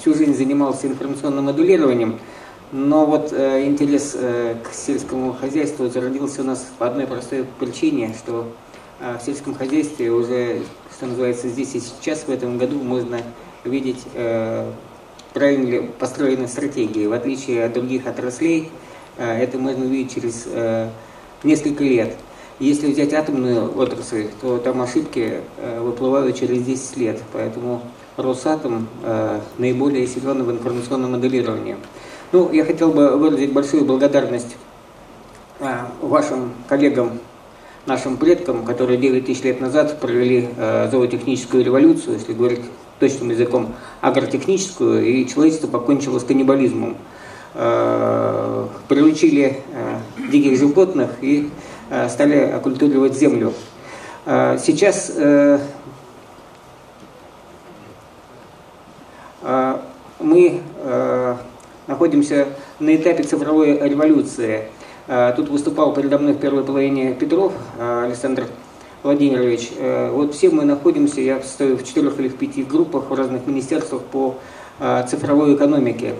всю жизнь занимался информационным моделированием, но вот э, интерес э, к сельскому хозяйству зародился у нас по одной простой причине, что э, в сельском хозяйстве уже, что называется, здесь и сейчас, в этом году можно видеть э, правильно построенные стратегии. В отличие от других отраслей, э, это можно увидеть через э, несколько лет. Если взять атомную отрасль, то там ошибки э, выплывают через 10 лет, поэтому Росатом э, наиболее силен в информационном моделировании. Ну, я хотел бы выразить большую благодарность э, вашим коллегам, нашим предкам, которые 9 тысяч лет назад провели э, зоотехническую революцию, если говорить точным языком, агротехническую, и человечество покончило с каннибализмом. Приручили диких животных и стали оккультуривать землю. Э, сейчас э, мы находимся на этапе цифровой революции. Тут выступал передо мной в первой половине Петров Александр Владимирович. Вот все мы находимся, я стою в четырех или в пяти группах в разных министерствах по цифровой экономике.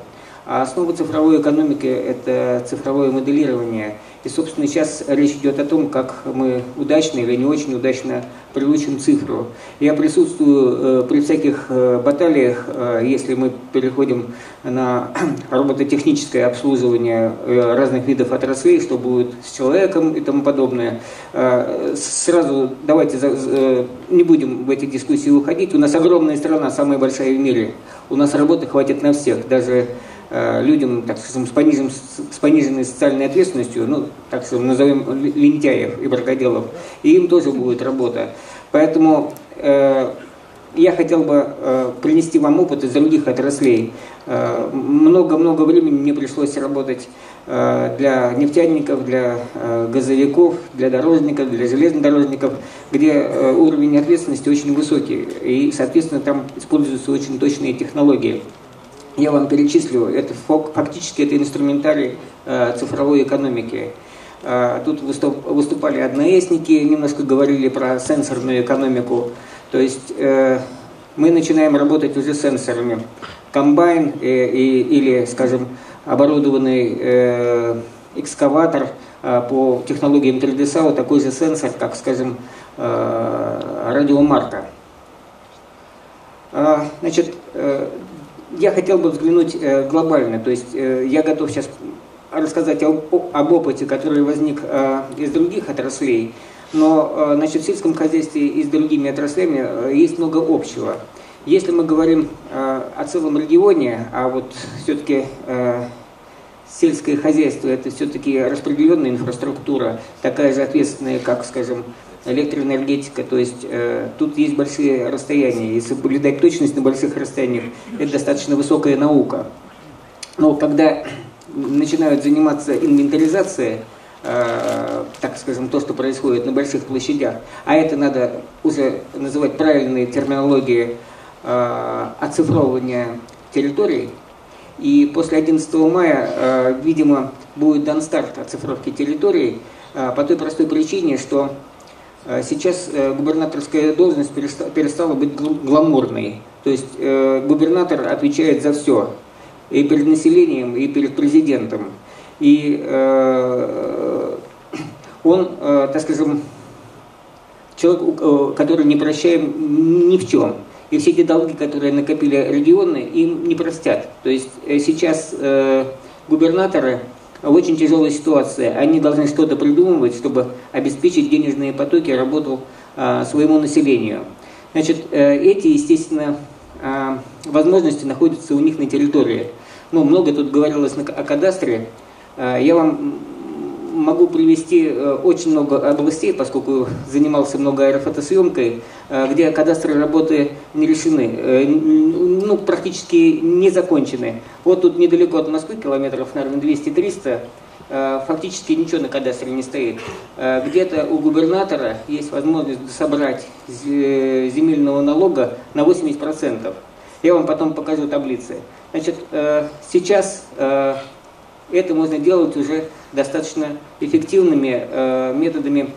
А основа цифровой экономики – это цифровое моделирование – и, собственно, сейчас речь идет о том, как мы удачно или не очень удачно приучим цифру. Я присутствую э, при всяких э, баталиях, э, если мы переходим на робототехническое обслуживание э, разных видов отраслей, что будет с человеком и тому подобное. Э, сразу давайте за, э, не будем в эти дискуссии уходить. У нас огромная страна, самая большая в мире. У нас работы хватит на всех. Даже людям, так скажем, с, понижен, с пониженной социальной ответственностью, ну, так скажем, назовем лентяев и бракоделов, и им тоже будет работа. Поэтому э, я хотел бы э, принести вам опыт из других отраслей. Э, много-много э, времени мне пришлось работать э, для нефтяников, для э, газовиков, для дорожников, для железнодорожников, где э, уровень ответственности очень высокий, и, соответственно, там используются очень точные технологии я вам перечислю, это фактически это инструментарий э, цифровой экономики. Э, тут выступ, выступали одноэсники, немножко говорили про сенсорную экономику. То есть э, мы начинаем работать уже сенсорами. Комбайн или, скажем, оборудованный экскаватор по технологиям 3D SAO такой же сенсор, как, скажем, радиомарка. Значит, я хотел бы взглянуть э, глобально, то есть э, я готов сейчас рассказать об, об опыте, который возник э, из других отраслей, но значит, в сельском хозяйстве и с другими отраслями есть много общего. Если мы говорим о целом регионе, а вот все-таки сельское хозяйство это все-таки распределенная инфраструктура, такая же ответственная, как, скажем, электроэнергетика, то есть э, тут есть большие расстояния. Если наблюдать точность на больших расстояниях, это достаточно высокая наука. Но когда начинают заниматься инвентаризацией, э, так скажем, то, что происходит на больших площадях, а это надо уже называть правильной терминологией э, оцифровывания территорий, и после 11 мая, э, видимо, будет дан старт оцифровки территорий, э, по той простой причине, что сейчас э, губернаторская должность перестала быть гламурной. То есть э, губернатор отвечает за все. И перед населением, и перед президентом. И э, он, так скажем, человек, который не прощаем ни в чем. И все эти долги, которые накопили регионы, им не простят. То есть сейчас губернаторы очень тяжелой ситуации. Они должны что-то придумывать, чтобы обеспечить денежные потоки, работу а, своему населению. Значит, э, эти, естественно, а, возможности находятся у них на территории. Ну, много тут говорилось о кадастре. А, я вам могу привести э, очень много областей, поскольку занимался много аэрофотосъемкой, э, где кадастровые работы не решены, э, ну, практически не закончены. Вот тут недалеко от Москвы, километров, наверное, 200-300, фактически ничего на кадастре не стоит. Где-то у губернатора есть возможность собрать земельного налога на 80%. Я вам потом покажу таблицы. Значит, сейчас это можно делать уже достаточно эффективными э, методами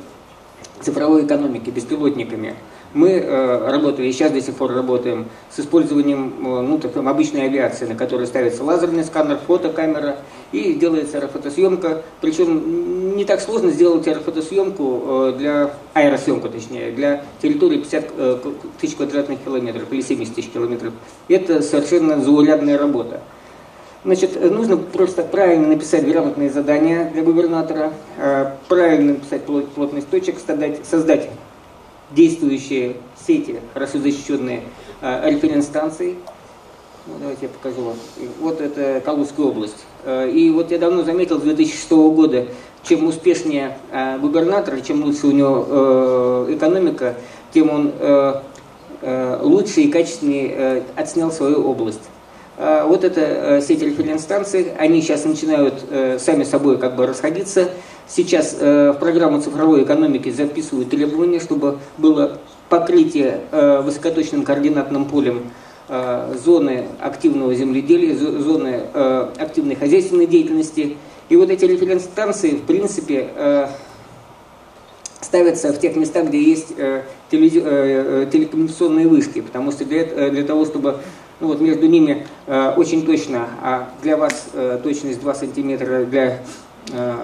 цифровой экономики, беспилотниками. Мы э, работали, сейчас до сих пор работаем, с использованием э, ну, так, обычной авиации, на которой ставится лазерный сканер, фотокамера, и делается аэрофотосъемка. Причем не так сложно сделать аэрофотосъемку э, для, аэросъемку точнее, для территории 50 э, тысяч квадратных километров или 70 тысяч километров. Это совершенно заурядная работа. Значит, нужно просто правильно написать грамотные задания для губернатора, э, правильно написать плотность точек, создать, создать действующие сети, хорошо защищенные э, референс-станции. Ну, давайте я покажу вам. Вот это Калужская область. Э, и вот я давно заметил с 2006 года, чем успешнее э, губернатор, чем лучше у него экономика, тем он лучше и качественнее отснял свою область. Вот эта сеть референс-станций, они сейчас начинают сами собой как бы расходиться. Сейчас э, в программу цифровой экономики записывают требования, чтобы было покрытие э, высокоточным координатным полем э, зоны активного земледелия, зоны э, активной хозяйственной деятельности. И вот эти референс-станции, в принципе, э, ставятся в тех местах, где есть э, э, э телекоммуникационные вышки, потому что э, для того, чтобы ну вот между ними э, очень точно, а для вас э, точность 2 сантиметра, для Э,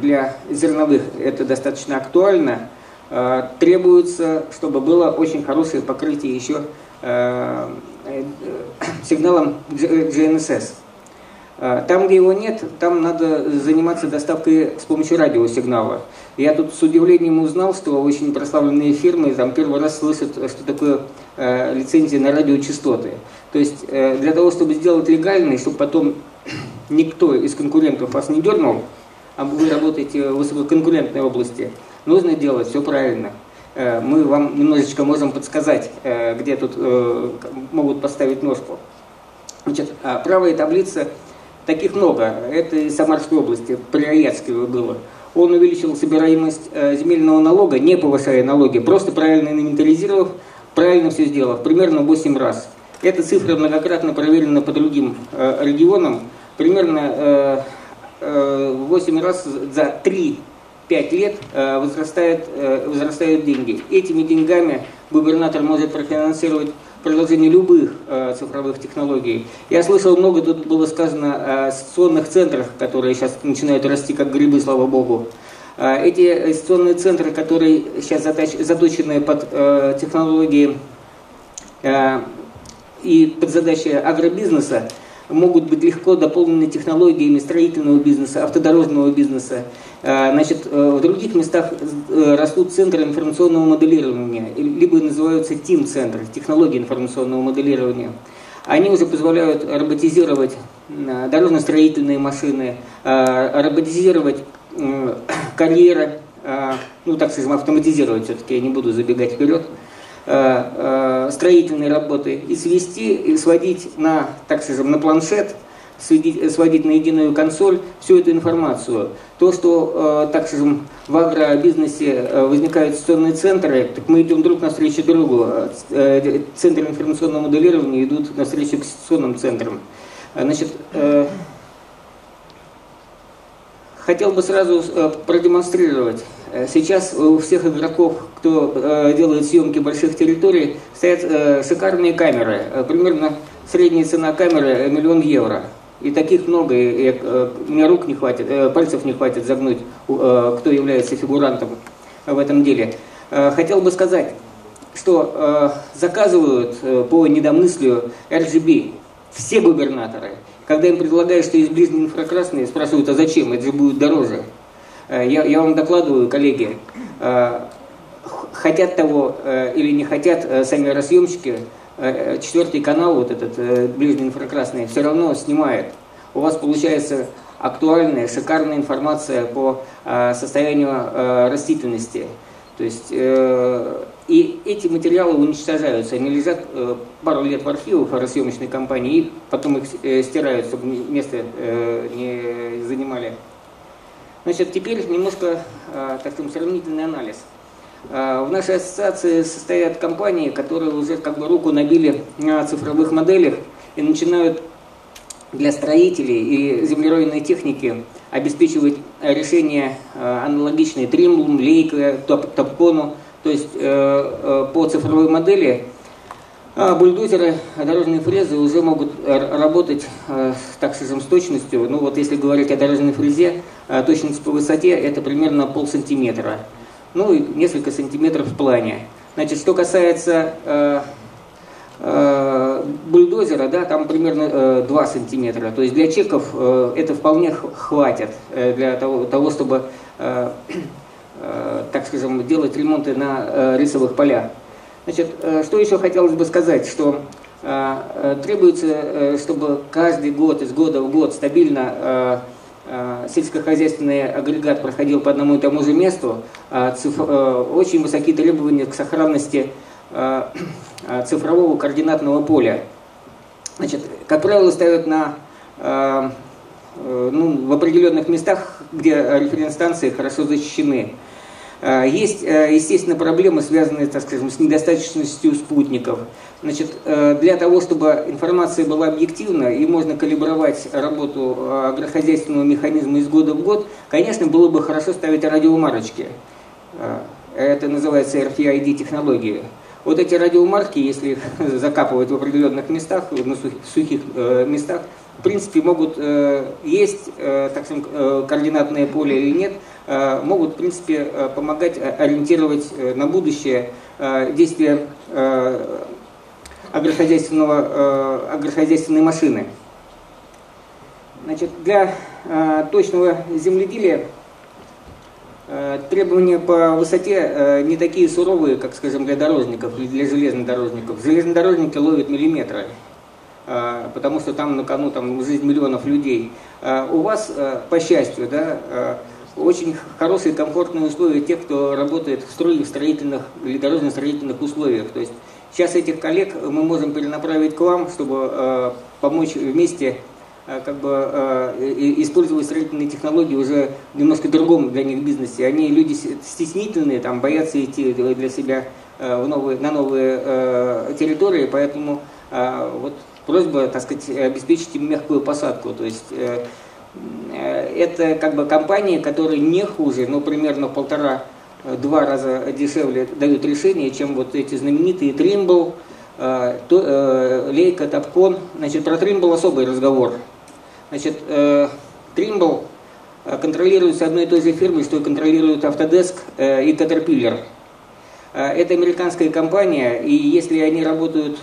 для зерновых это достаточно актуально, э, требуется, чтобы было очень хорошее покрытие еще э, сигналом GNSS. Там, где его нет, там надо заниматься доставкой с помощью радиосигнала. Я тут с удивлением узнал, что очень прославленные фирмы там первый раз слышат, что такое э, лицензия на радиочастоты. То есть э, для того, чтобы сделать легальный, чтобы потом никто из конкурентов вас не дернул, а вы работаете в высококонкурентной области, нужно делать все правильно. Э, мы вам немножечко можем подсказать, э, где тут могут поставить ножку. Значит, а правая таблица, таких много. Это из Самарской области, Приоядского было. Он увеличил собираемость земельного налога, не повышая налоги, просто правильно инвентаризировав, правильно все сделав, примерно 8 раз. Эта цифра многократно проверена по другим регионам. Примерно 8 раз за 3-5 лет э, возрастает, э, возрастают деньги. Этими деньгами губернатор может профинансировать продолжение любых э, цифровых технологий. Я слышал много, тут было сказано о сессионных центрах, которые сейчас начинают расти как грибы, слава богу. Эти сессионные центры, которые сейчас заточены под технологии и под задачи агробизнеса, могут быть легко дополнены технологиями строительного бизнеса, автодорожного бизнеса. А, значит, э, в других местах э, растут центры информационного моделирования, либо называются ТИМ-центры, технологии информационного моделирования. Они уже позволяют роботизировать дорожно-строительные машины, а, роботизировать карьеры, а, ну так скажем, автоматизировать все-таки, я не буду забегать вперед, Э, э, строительные работы и свести, и сводить на, так скажем, на планшет, сводить, сводить на единую консоль всю эту информацию. То, что, э, так скажем, в агробизнесе возникают сессионные центры, так мы идем друг навстречу другу. Центры информационного моделирования идут навстречу к сессионным центрам. Значит, хотел бы сразу продемонстрировать Э, сейчас у всех игроков, кто э, делает съемки больших территорий, стоят э, шикарные камеры. Примерно средняя цена камеры миллион евро. И таких много, и, и, меня рук не хватит, пальцев не хватит загнуть, кто является фигурантом в этом деле. Хотел бы сказать, что заказывают по недомыслию RGB все губернаторы. Когда им предлагают, что есть ближние инфракрасные, спрашивают, а зачем, это же будет дороже. Э, я, я вам докладываю, коллеги, э, хотят того э, или не хотят сами рассъемщики, четвертый канал, вот этот ближний инфракрасный, все равно снимает. У вас получается актуальная, шикарная информация по состоянию растительности. То есть и эти материалы уничтожаются, они лежат пару лет в архивах рассъемочной компании, и потом их стирают, чтобы место не занимали Значит, теперь немножко, а, так скажем, сравнительный анализ. А, в нашей ассоциации состоят компании, которые уже как бы руку набили на цифровых моделях и начинают для строителей и землеройной техники обеспечивать решения а, аналогичные Тримблум, Лейка, Топкону, То есть по цифровой модели бульдозеры, дорожные фрезы уже могут работать, так скажем, с точностью. Ну вот если говорить о дорожной фрезе, точность по высоте это примерно пол сантиметра. Ну и несколько сантиметров в плане. Значит, что касается Э, бульдозера, да, там примерно э, 2 сантиметра. То есть для чеков э, это вполне хватит э, для того, чтобы, э, э, так скажем, делать ремонты на э, рисовых полях. Значит, э, что еще хотелось бы сказать, что э, э требуется, чтобы каждый год, из года в год стабильно сельскохозяйственный агрегат проходил по одному и тому же месту, а очень высокие требования к сохранности цифрового координатного поля. Значит, как правило, ставят на, ну, в определенных местах, где референс-станции хорошо защищены. Есть, естественно, проблемы, связанные, так скажем, с недостаточностью спутников. Значит, для того, чтобы информация была объективна и можно калибровать работу агрохозяйственного механизма из года в год, конечно, было бы хорошо ставить радиомарочки. Это называется RFID-технология. Вот эти радиомарки, если их закапывать в определенных местах, на сухих э, местах, в принципе, могут э, есть, э, так скажем, координатное поле или нет, могут, в принципе, помогать ориентировать на будущее действия агрохозяйственного, агрохозяйственной машины. Значит, для точного земледелия Э, требования по высоте э, не такие суровые, как, скажем, для дорожников или для железнодорожников. Железнодорожники ловят миллиметры, э, потому что там на кону там, жизнь миллионов людей. У вас, по счастью, да, очень хорошие комфортные условия тех, кто работает в строевых, строительных или дорожно-строительных условиях. То есть сейчас этих коллег мы можем перенаправить к вам, чтобы помочь вместе Э, как бы э, использовать строительные технологии уже в немножко другом для них бизнесе. Они люди стеснительные, там, боятся идти для себя э, в новые, на новые территории, поэтому вот просьба, так сказать, обеспечить им мягкую посадку. То есть это как бы компании, которые не хуже, но примерно полтора-два раза дешевле дают решение, чем вот эти знаменитые Trimble, Лейка, Топкон. Значит, про Trimble особый разговор. Значит, э, Trimble э, контролируется одной и той же фирмой, что и контролирует Autodesk э, и Caterpillar. Это американская компания, и если они работают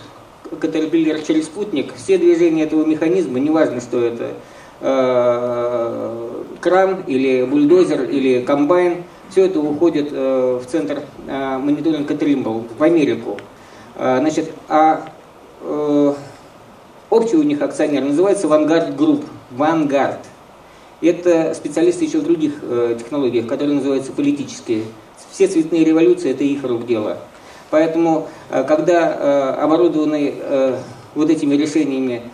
Caterpillar через спутник, все движения этого механизма, неважно, что это, кран или бульдозер или комбайн, все это уходит в центр мониторинга Trimble, в Америку. Значит, а Общий у них акционер называется Vanguard Group. Vanguard. Это специалисты еще в других э, технологиях, которые называются политические. Все цветные революции – это их рук дело. Поэтому, э, когда э, оборудованный э, вот этими решениями э,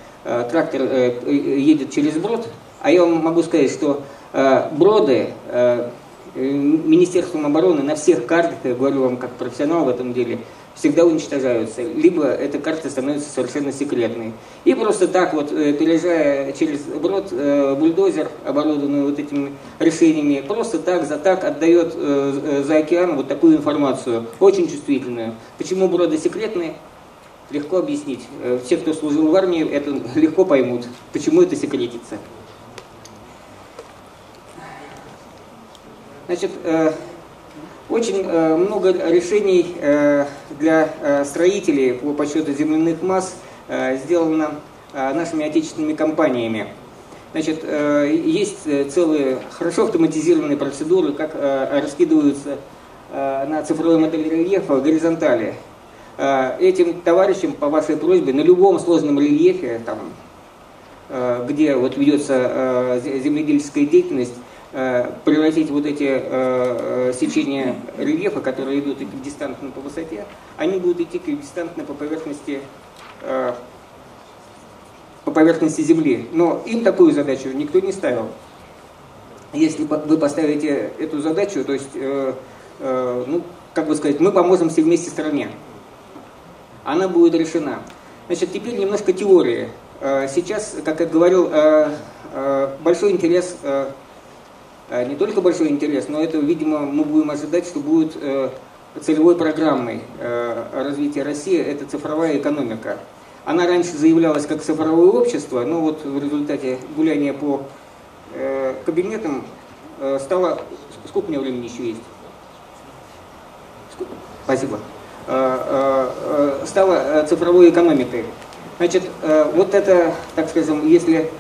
трактор э, едет через брод, а я вам могу сказать, что э, броды э, Министерством обороны на всех картах, я говорю вам как профессионал в этом деле, всегда уничтожаются, либо эта карта становится совершенно секретной. И просто так вот, э, переезжая через брод, э, бульдозер, оборудованный вот этими решениями, просто так, за так отдает э, за океан вот такую информацию, очень чувствительную. Почему броды секретные? Легко объяснить. Все, кто служил в армии, это легко поймут, почему это секретится. Значит, очень э, много решений э, для э, строителей по подсчету земляных масс сделано нашими отечественными компаниями. Значит, есть целые хорошо автоматизированные процедуры, как раскидываются на цифровой модели рельефа горизонтали. Этим товарищам по вашей просьбе на любом сложном рельефе, там, где вот ведется земледельческая деятельность, Э, превратить вот эти э, э, сечения рельефа, которые идут эквидистантно по высоте, они будут идти эквидистантно по поверхности, э, по поверхности Земли. Но им такую задачу никто не ставил. Если вы поставите эту задачу, то есть, э, э, ну, как бы сказать, мы поможем все вместе стране. Она будет решена. Значит, теперь немножко теории. Э, сейчас, как я говорил, э, э, большой интерес не только большой интерес, но это, видимо, мы будем ожидать, что будет целевой программой развития России – это цифровая экономика. Она раньше заявлялась как цифровое общество, но вот в результате гуляния по кабинетам стало... Сколько у меня времени еще есть? Спасибо. Стала цифровой экономикой. Значит, вот это, так скажем, если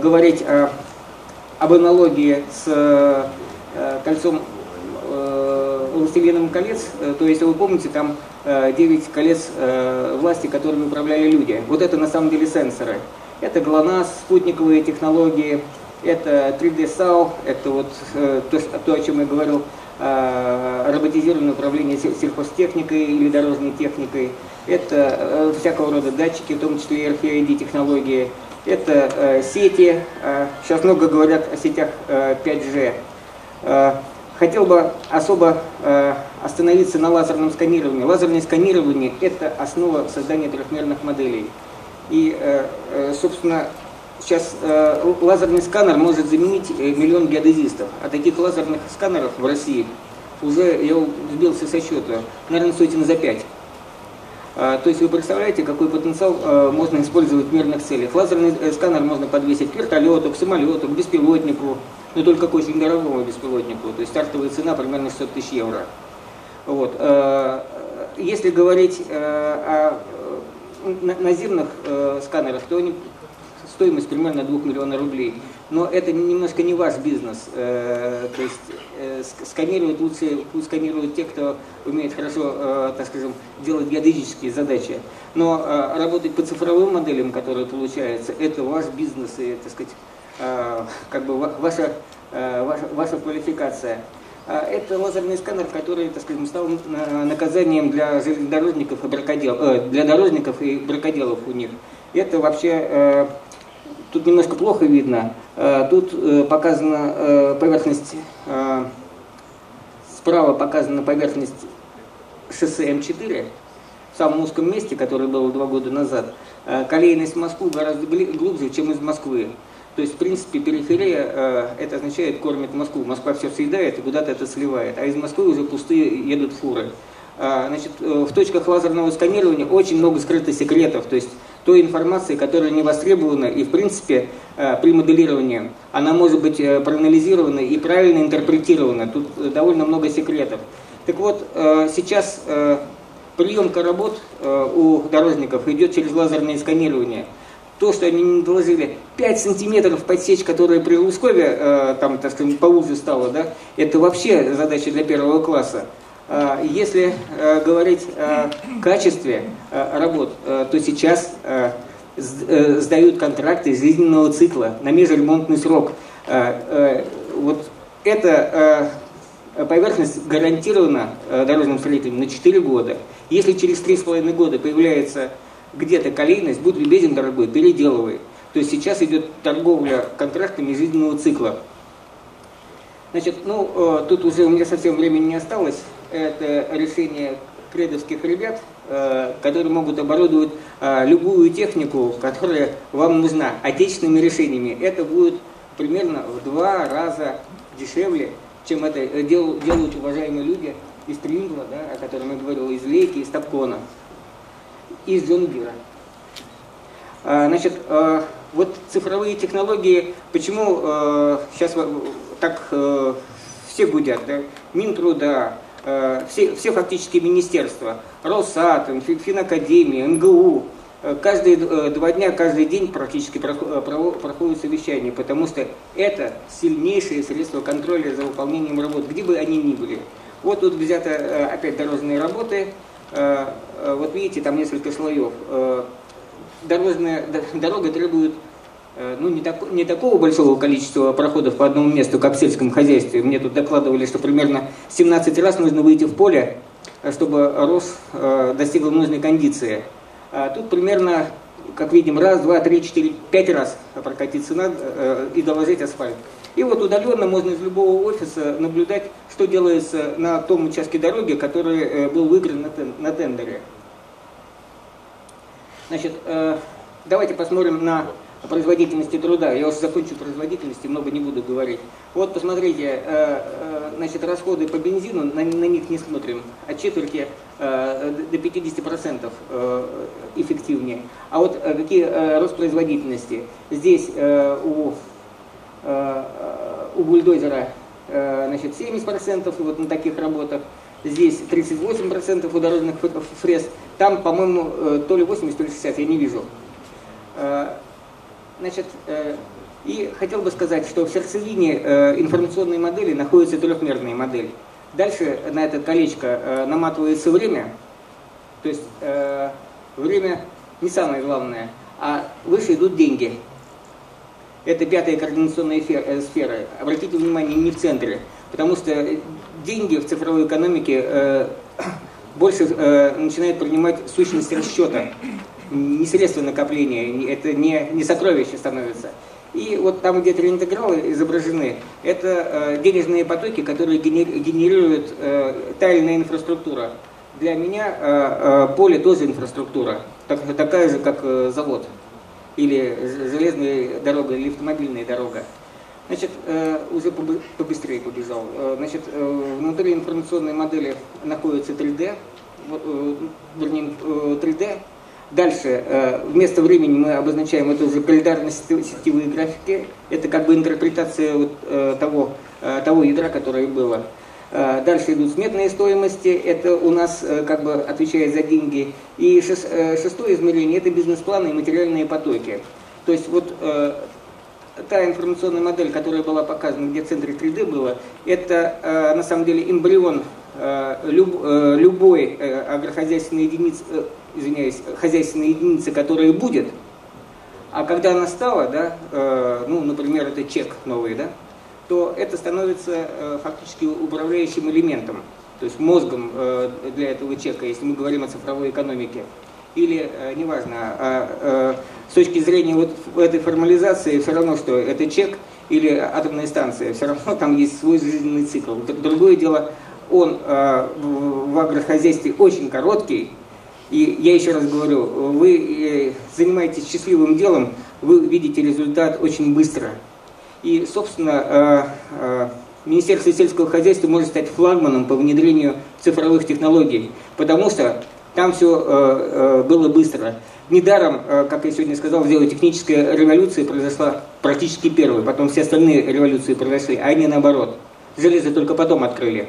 говорить о, об аналогии с кольцом «Властелином колец», то если вы помните, там 9 колец власти, которыми управляли люди. Вот это на самом деле сенсоры. Это ГЛОНАСС, спутниковые технологии, это 3D SAO, это вот то о чем я говорил, роботизированное управление сельхозтехникой или дорожной техникой, это всякого рода датчики, в том числе RFID технологии, это э, сети, э, сейчас много говорят о сетях э, 5G. Э, хотел бы особо э, остановиться на лазерном сканировании. Лазерное сканирование – это основа создания трехмерных моделей. И, э, э, собственно, сейчас э, лазерный сканер может заменить э, миллион геодезистов. А таких лазерных сканеров в России уже, я сбился со счета, наверное, сотен за пять. А, то есть вы представляете, какой потенциал а, можно использовать в мирных целях. Лазерный э, сканер можно подвесить к вертолету, к самолету, к беспилотнику, но только к очень дорогому беспилотнику. То есть стартовая цена примерно 600 тысяч евро. Вот. А, если говорить о наземных сканерах, то они стоимость примерно 2 миллиона рублей. Но это немножко не ваш бизнес. Э, то есть э, сканировать лучше, пусть сканируют те, кто умеет хорошо, э, так скажем, делать геодезические задачи. Но работать по цифровым моделям, которые получаются, это ваш бизнес и, так сказать, как бы ваша, ваша, ваша квалификация. Это лазерный сканер, который, так сказать, стал наказанием для железнодорожников и бракоделов, для дорожников и бракоделов у них. Это вообще Тут немножко плохо видно. Э, тут э, показана э, поверхность, справа показана поверхность шоссе М4 в самом узком месте, которое было два года назад. Колейность в Москву гораздо глубже, чем из Москвы. То есть, в принципе, периферия, это означает, кормит Москву. Москва все съедает и куда-то это сливает. А из Москвы уже пустые едут фуры. Значит, в точках лазерного сканирования очень много скрыто секретов. То есть, той информации, которая не востребована, и в принципе э, при моделировании она может быть э, проанализирована и правильно интерпретирована. Тут э, довольно много секретов. Так вот, сейчас приемка работ у дорожников идет через лазерное сканирование. То, что они не доложили 5 сантиметров подсечь, которая при Лускове, там, так сказать, поуже стала, да, это вообще задача для первого класса. А, если э, говорить о качестве э, работ, э, то сейчас сдают контракты жизненного цикла на межремонтный срок. Вот эта поверхность гарантирована дорожным строителям на 4 года. Если через 3,5 года появляется где-то колейность, будь любезен, дорогой, переделывай. То есть сейчас идет торговля контрактами жизненного цикла. Значит, ну, тут уже у меня совсем времени не осталось это решение кредовских ребят, э, которые могут оборудовать э, любую технику, которая вам нужна, отечественными решениями. Это будет примерно в два раза дешевле, чем это э, делают уважаемые люди из Трингла, да, о котором я говорил, из Лейки, из Топкона, из Джонгира. Значит, вот цифровые технологии, почему сейчас так все гудят, да? Минтруда, все, все фактически министерства, Росатом, Финакадемия, МГУ, э, каждые э, два дня, каждый день практически проходят совещания, потому что это сильнейшее средство контроля за выполнением работ, где бы они ни были. Вот тут взято опять дорожные работы, вот видите, там несколько слоев. Дорожная, дорога требует Э, ну, не, так, не такого большого количества проходов по одному месту, как в сельском хозяйстве. Мне тут докладывали, что примерно 17 раз нужно выйти в поле, э, чтобы рос э, достигла нужной кондиции. А тут примерно, как видим, раз, два, три, четыре, пять раз прокатиться надо э, и доложить асфальт. И вот удаленно можно из любого офиса наблюдать, что делается на том участке дороги, который э, был выигран на, тен, на тендере. Значит, э, давайте посмотрим на производительности труда. Я уже закончу производительности, много не буду говорить. Вот посмотрите, э, э, значит, расходы по бензину, на, на них не смотрим, от четверти до 50% эффективнее. А вот какие рост производительности? Здесь у, у бульдозера значит, 70% вот на таких работах, здесь 38% у дорожных фрез, там, по-моему, то ли 80, то ли 60, я не вижу. Значит, и хотел бы сказать, что в сердцевине э, информационной модели находится трехмерная модель. Дальше на это колечко э, наматывается время, то есть э, время не самое главное, а выше идут деньги. Это пятая координационная э, сфера. Обратите внимание, не в центре, потому что деньги в цифровой экономике э, больше э, начинают принимать сущность расчета, не средства накопления, это не, не сокровище становится. И вот там, где интегралы изображены, это э, денежные потоки, которые генерирует э, тайная инфраструктура. Для меня э, э, поле тоже инфраструктура, так, такая же, как э, завод, или железная дорога, или автомобильная дорога. Значит, э, уже побыстрее побежал. Э, значит, э, внутри информационной модели находится 3D, э, вернее, э, 3D, Дальше, э, вместо времени мы обозначаем это уже календарно-сетевые графики. Это как бы интерпретация вот э, того, э, того ядра, которое было. Дальше идут сметные стоимости, это у нас как бы отвечает за деньги. И шестое измерение – это бизнес-планы и материальные потоки. То есть вот та информационная модель, которая была показана, где в центре 3D было, это на самом деле эмбрион любой агрохозяйственной единицы, извиняюсь, хозяйственной единицы, которая будет, а когда она стала, да, э, ну, например, это чек новый, да, то это становится э, фактически управляющим элементом, то есть мозгом э, для этого чека, если мы говорим о цифровой экономике. Или, э, неважно, а, э, с точки зрения вот этой формализации, все равно, что это чек или атомная станция, все равно там есть свой жизненный цикл. Другое дело, он э, в агрохозяйстве очень короткий, и я еще раз говорю, вы э, занимаетесь счастливым делом, вы видите результат очень быстро. И, собственно, э, э, Министерство сельского хозяйства может стать флагманом по внедрению цифровых технологий, потому что там все было быстро. Недаром, как я сегодня сказал, техническая революция произошла практически первой, потом все остальные революции произошли, а не наоборот. Железо только потом открыли.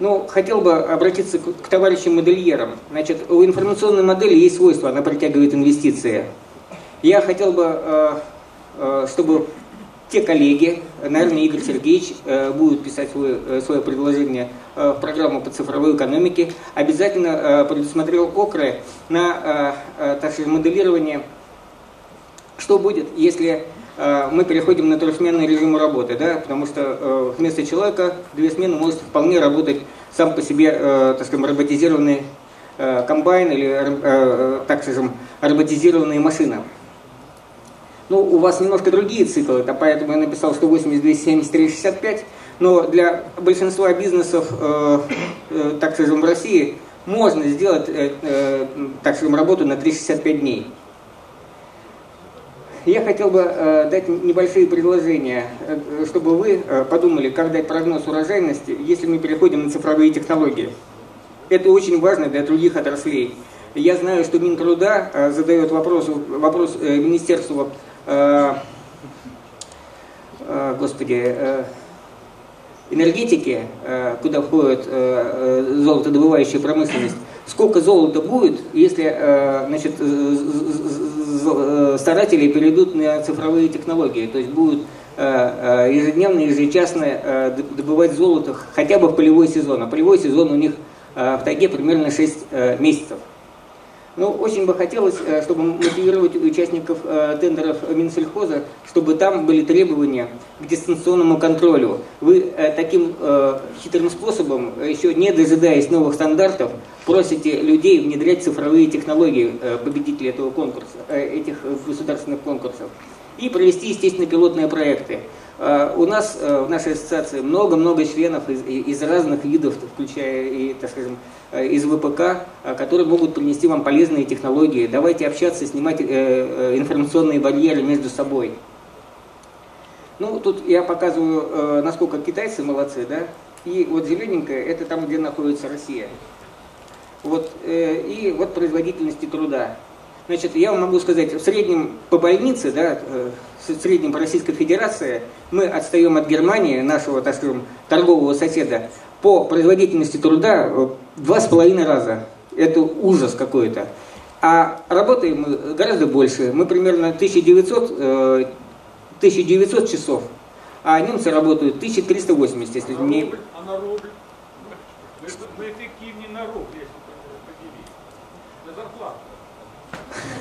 Ну, хотел бы обратиться к, к товарищам модельерам. Значит, у информационной модели есть свойство, она притягивает инвестиции. Я хотел бы, э, э, чтобы те коллеги, наверное, Игорь Сергеевич э, будет писать свое, свое предложение в программу по цифровой экономике, обязательно предусмотрел ОКРы на, так сказать, моделирование, что будет, если мы переходим на трехсменный режим работы, да, потому что э, вместо человека две смены может вполне работать сам по себе, э, так скажем, роботизированный комбайн или, так скажем, роботизированная машина. Ну, у вас немножко другие циклы, это поэтому я написал 180, 273, 65, но для большинства бизнесов, так скажем, в России можно сделать, так скажем, работу на 365 дней я хотел бы э, дать небольшие предложения, э, чтобы вы э, подумали, как дать прогноз урожайности, если мы переходим на цифровые технологии. Это очень важно для других отраслей. Я знаю, что Минтруда задает вопрос, вопрос Министерству, господи, энергетики, куда входит золотодобывающая промышленность, сколько золота будет, если значит, старатели перейдут на цифровые технологии, то есть будут э, э, ежедневно, ежечасно добывать золото хотя бы в полевой сезон. А полевой сезон у них в тайге примерно 6 месяцев. Ну, очень бы хотелось, э, чтобы мотивировать участников э, тендеров Минсельхоза, чтобы там были требования к дистанционному контролю. Вы э, таким хитрым способом, еще не дожидаясь новых стандартов, просите людей внедрять цифровые технологии победителей этого конкурса, этих государственных конкурсов и провести, естественно, пилотные проекты. А, у нас э, в нашей ассоциации много-много членов из, из разных видов, включая и, так скажем, э, из ВПК, которые могут принести вам полезные технологии. Давайте общаться, снимать э, информационные барьеры между собой. Ну, тут я показываю, э, насколько китайцы молодцы, да? И вот зелененькое, это там, где находится Россия. Вот, э, и вот производительности труда. Значит, я вам могу сказать, в среднем по больнице, да, э, в среднем по Российской Федерации, мы отстаем от Германии, нашего, так скажем, торгового соседа, по производительности труда в два с половиной раза. Это ужас какой-то. А работаем мы гораздо больше. Мы примерно 1900, 1900 э, часов, а немцы работают 1380, если мне... Рубль, а на рубль? Мы, мы эффективнее на рубль, если поделить. На зарплату.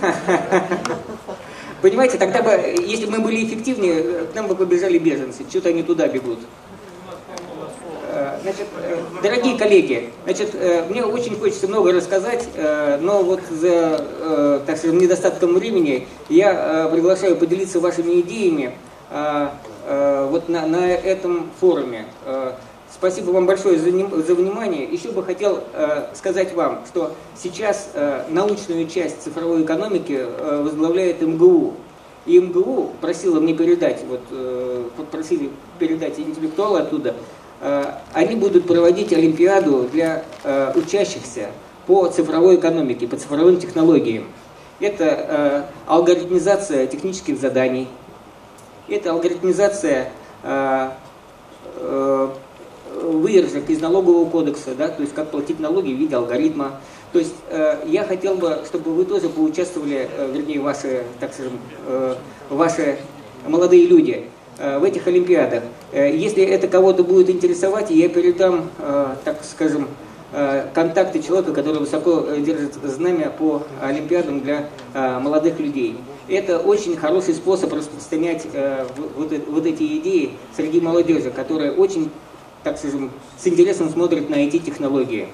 Понимаете, тогда бы, если бы мы были эффективнее, к нам бы побежали беженцы. Что-то они туда бегут. Э, значит, э, дорогие коллеги, значит, э, мне очень хочется много рассказать, но вот за, так скажем, недостатком времени я приглашаю поделиться вашими идеями вот на, на этом форуме. Спасибо вам большое за, за внимание. Еще бы хотел сказать вам, что сейчас научную часть цифровой экономики возглавляет МГУ. И МГУ просила мне передать, вот попросили передать интеллектуалы оттуда, Э, они будут проводить Олимпиаду для э, учащихся по цифровой экономике, по цифровым технологиям. Это э, алгоритмизация технических заданий, это алгоритмизация выдержек из налогового кодекса, да, то есть как платить налоги в виде алгоритма. То есть я хотел бы, чтобы вы тоже поучаствовали, вернее, ваши, так скажем, ваши молодые люди, Э, в этих Олимпиадах. Э, если это кого-то будет интересовать, я передам, э, так скажем, контакты человека, который высоко держит знамя по Олимпиадам для молодых людей. Это очень хороший способ распространять вот эти идеи среди молодежи, которая очень, так скажем, с интересом смотрит на эти технологии.